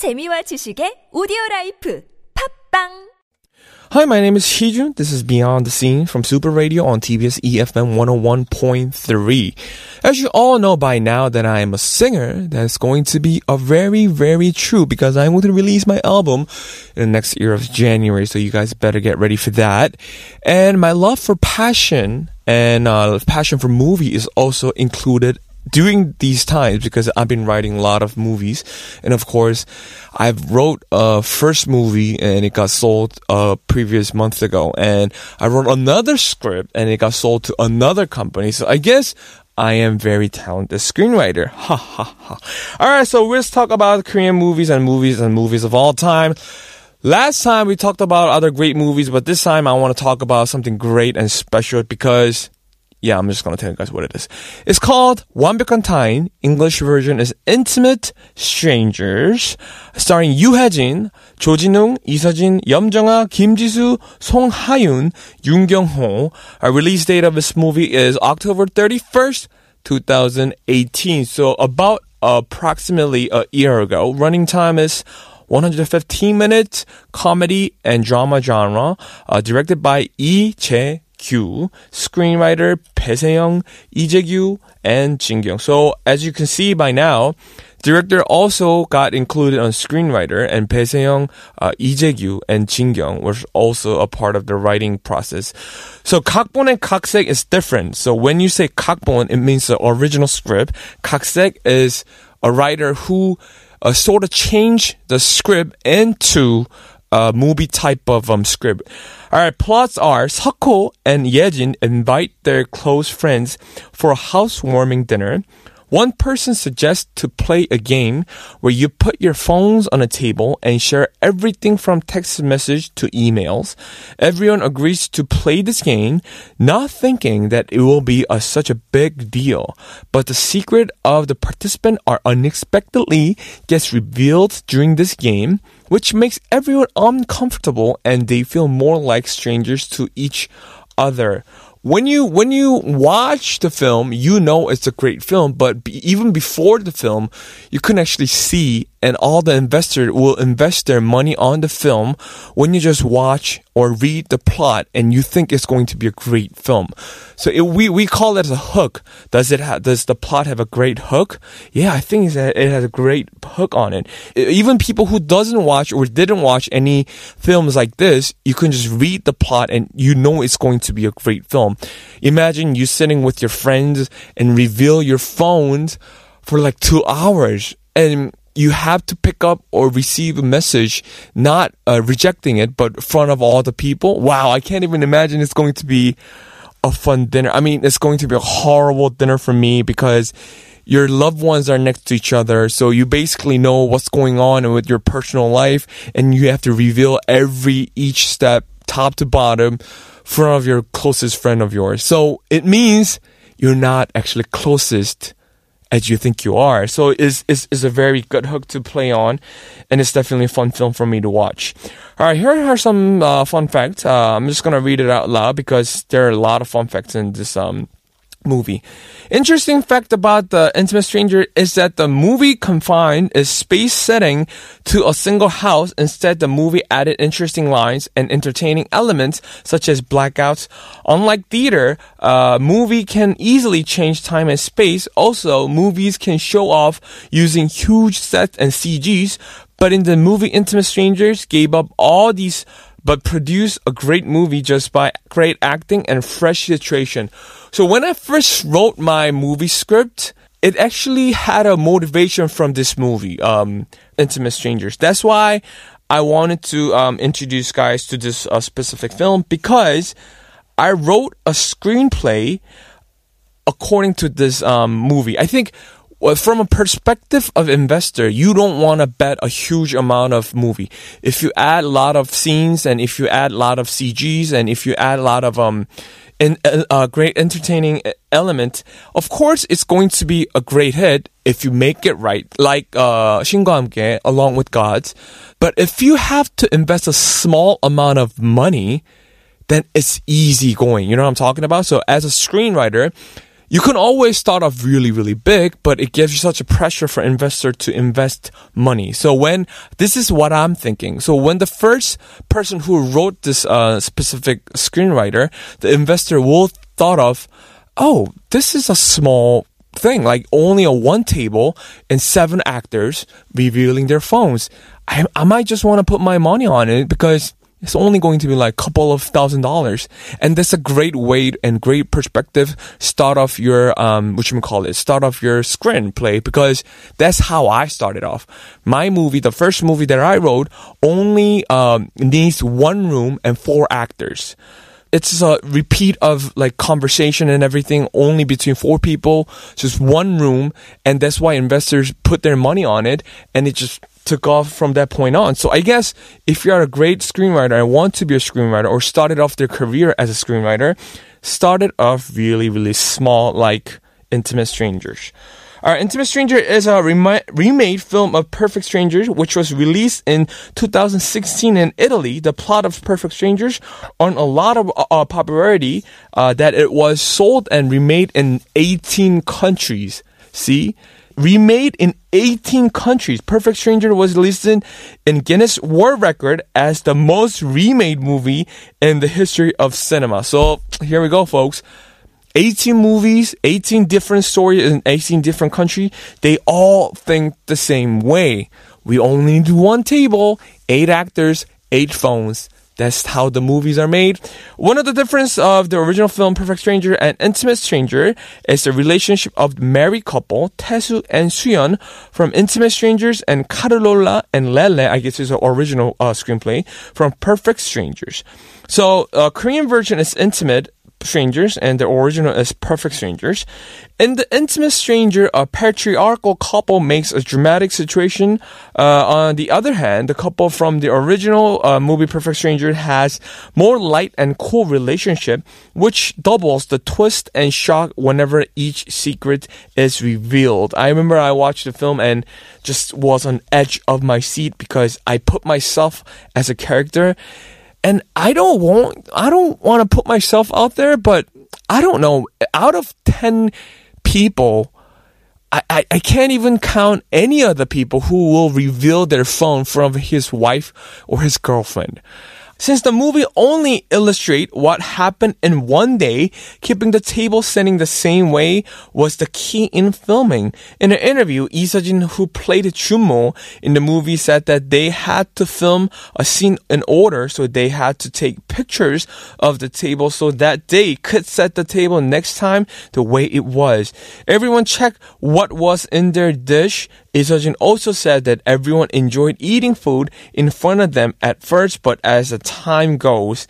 재미와 지식의 오디오 라이프 팝빵 Hi, my name is Hijun. This is Beyond the Scene from Super Radio on TBS EFM 101.3. As you all know by now that I am a singer, that's going to be a very, very true because I'm going to release my album in the next year of January. So you guys better get ready for that. And my love for passion and uh, passion for movie is also included during these times because I've been writing a lot of movies and of course I've wrote a first movie and it got sold a previous month ago and I wrote another script and it got sold to another company so I guess I am very talented screenwriter. Ha ha ha. Alright, so let's talk about Korean movies and movies and movies of all time. Last time we talked about other great movies, but this time I want to talk about something great and special because yeah, I'm just gonna tell you guys what it is. It's called 완벽한 타인. English version is Intimate Strangers, starring 유해진, Song 이서진, 염정아, Yoon Kyung Ho. Our release date of this movie is October 31st, 2018. So about approximately a year ago. Running time is 115 minutes, comedy and drama genre, uh, directed by Lee Jae kyu, screenwriter 배세영, 이재규, and 진경. So as you can see by now, director also got included on screenwriter, and 배세영, uh, 이재규, and 진경 were also a part of the writing process. So 각본 and 각색 is different. So when you say 각본, it means the original script. 각색 is a writer who uh, sort of change the script into a movie type of um, script. All right, plots are Seok-ho and Yejin invite their close friends for a housewarming dinner. One person suggests to play a game where you put your phones on a table and share everything from text message to emails. Everyone agrees to play this game, not thinking that it will be a, such a big deal. But the secret of the participant are unexpectedly gets revealed during this game, which makes everyone uncomfortable and they feel more like strangers to each other when you when you watch the film, you know it's a great film. But be, even before the film, you can actually see, and all the investors will invest their money on the film when you just watch or read the plot, and you think it's going to be a great film. So it, we we call it a hook. Does it ha- does the plot have a great hook? Yeah, I think it has a great hook on it. Even people who doesn't watch or didn't watch any films like this, you can just read the plot and you know it's going to be a great film. Imagine you sitting with your friends and reveal your phones for like two hours and you have to pick up or receive a message, not uh, rejecting it, but front of all the people. Wow, I can't even imagine it's going to be a fun dinner. I mean, it's going to be a horrible dinner for me because your loved ones are next to each other. So you basically know what's going on with your personal life and you have to reveal every, each step, top to bottom, front of your closest friend of yours. So it means you're not actually closest as you think you are. So it's, it's, it's a very good hook to play on, and it's definitely a fun film for me to watch. All right, here are some uh, fun facts. Uh, I'm just gonna read it out loud because there are a lot of fun facts in this um, movie. Interesting fact about the Intimate Stranger is that the movie confined its space setting to a single house. Instead, the movie added interesting lines and entertaining elements such as blackouts. Unlike theater, a movie can easily change time and space. Also, movies can show off using huge sets and CGs. But in the movie Intimate Strangers gave up all these but produce a great movie just by great acting and fresh situation. So when I first wrote my movie script, it actually had a motivation from this movie, um, Intimate Strangers. That's why I wanted to um, introduce guys to this uh, specific film because I wrote a screenplay according to this um, movie. I think well, from a perspective of investor, you don't want to bet a huge amount of movie. If you add a lot of scenes and if you add a lot of CGs and if you add a lot of um, in, uh, uh great entertaining uh, element, of course it's going to be a great hit if you make it right, like uh, Shingo along with Gods. But if you have to invest a small amount of money, then it's easy going. You know what I'm talking about? So as a screenwriter, you can always start off really, really big, but it gives you such a pressure for investor to invest money. So when this is what I'm thinking. So when the first person who wrote this uh, specific screenwriter, the investor will thought of, oh, this is a small thing, like only a one table and seven actors revealing their phones. I, I might just want to put my money on it because it's only going to be like a couple of thousand dollars. And that's a great way and great perspective start off your, um, what you call it, start off your screenplay because that's how I started off. My movie, the first movie that I wrote only, um, needs one room and four actors it's a repeat of like conversation and everything only between four people, just one room. And that's why investors put their money on it. And it just took off from that point on. So I guess if you're a great screenwriter and want to be a screenwriter or started off their career as a screenwriter, started off really, really small, like Intimate Strangers. Our Intimate Stranger is a remade film of Perfect Strangers, which was released in 2016 in Italy. The plot of Perfect Strangers earned a lot of uh, uh, popularity uh, that it was sold and remade in 18 countries. See? Remade in 18 countries. Perfect Stranger was listed in Guinness World Record as the most remade movie in the history of cinema. So here we go, folks. 18 movies, 18 different stories in 18 different countries, they all think the same way. We only need one table, eight actors, eight phones. That's how the movies are made. One of the difference of the original film Perfect Stranger and Intimate Stranger is the relationship of the married couple Taesu and Suyeon from Intimate Strangers and Carlotta and Lele, I guess is the original uh, screenplay from Perfect Strangers. So, uh, Korean version is Intimate Strangers, and the original is Perfect Strangers. In The Intimate Stranger, a patriarchal couple makes a dramatic situation. Uh, on the other hand, the couple from the original uh, movie Perfect Stranger has more light and cool relationship, which doubles the twist and shock whenever each secret is revealed. I remember I watched the film and just was on edge of my seat because I put myself as a character and I don't want I don't want to put myself out there, but I don't know. Out of ten people, I, I, I can't even count any of the people who will reveal their phone from his wife or his girlfriend. Since the movie only illustrate what happened in one day, keeping the table setting the same way was the key in filming. In an interview, Lee who played Junmo in the movie, said that they had to film a scene in order, so they had to take pictures of the table so that they could set the table next time the way it was. Everyone checked what was in their dish Lee Seo-jin also said that everyone enjoyed eating food in front of them at first, but as the time goes,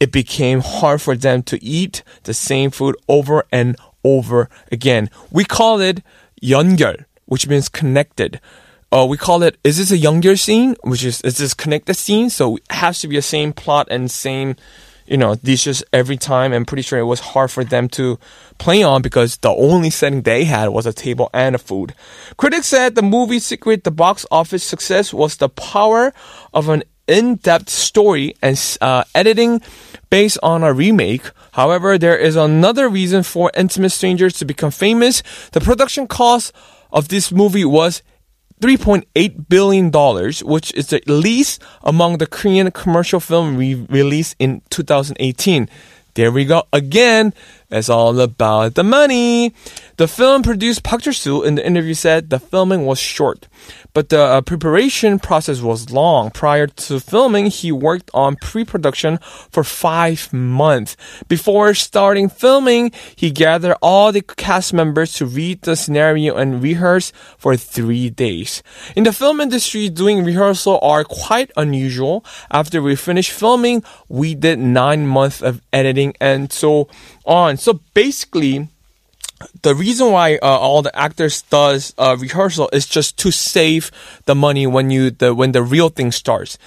it became hard for them to eat the same food over and over again. We call it 연결, which means connected. Uh, we call it, is this a younger scene? Which is, is this connected scene? So it has to be the same plot and same you know, dishes every time. I'm pretty sure it was hard for them to play on because the only setting they had was a table and a food. Critics said the movie's secret, the box office success was the power of an in-depth story and uh, editing based on a remake. However, there is another reason for Intimate Strangers to become famous. The production cost of this movie was $3.8 billion, which is the least among the Korean commercial film re- released in 2018. There we go again. It's all about the money. The film produced Park Soo in the interview said the filming was short, but the uh, preparation process was long. Prior to filming, he worked on pre-production for five months. Before starting filming, he gathered all the cast members to read the scenario and rehearse for three days. In the film industry, doing rehearsal are quite unusual. After we finished filming, we did nine months of editing and so on. So basically, the reason why uh, all the actors does uh, rehearsal is just to save the money when you the when the real thing starts.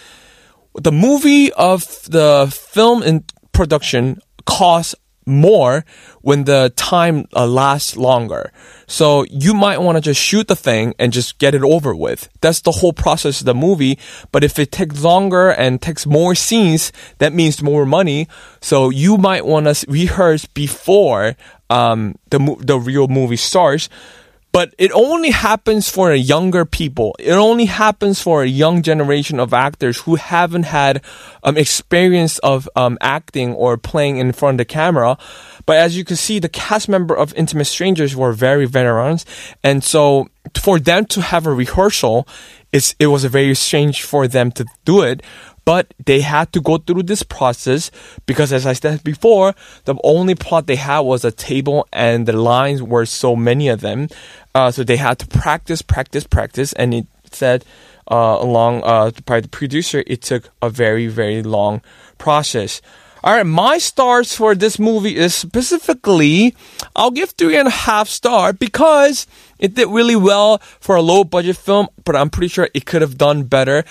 The movie of the film in production costs more when the time uh, lasts longer. So you might want to just shoot the thing and just get it over with. That's the whole process of the movie. But if it takes longer and takes more scenes, that means more money. So you might want to rehearse before um, the the real movie stars. But it only happens for a younger people. It only happens for a young generation of actors who haven't had um, experience of um, acting or playing in front of the camera. But as you can see, the cast member of Intimate Strangers were very veterans, and so for them to have a rehearsal, it's, it was a very strange for them to do it but they had to go through this process because as I said before, the only plot they had was a table and the lines were so many of them. Uh, so they had to practice, practice, practice. And it said, uh, along, uh, by the producer, it took a very, very long process. All right, my stars for this movie is specifically, I'll give three and a half star because it did really well for a low budget film, but I'm pretty sure it could have done better.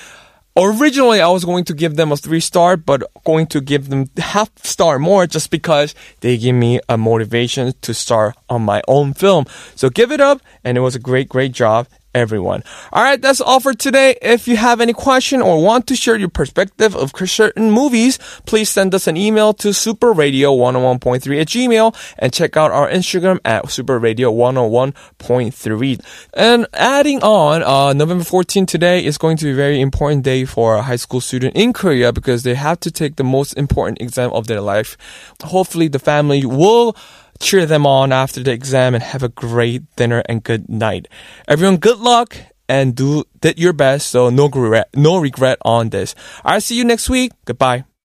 Originally, I was going to give them a three star, but going to give them half star more just because they give me a motivation to start on my own film. So give it up, and it was a great, great job everyone. All right, that's all for today. If you have any question or want to share your perspective of certain movies, please send us an email to superradio101.3 at gmail and check out our Instagram at superradio101.3. And adding on, uh, November 14 today is going to be a very important day for a high school student in Korea because they have to take the most important exam of their life. Hopefully the family will cheer them on after the exam and have a great dinner and good night. Everyone, good luck and do did your best. So no regret, no regret on this. I'll see you next week. Goodbye.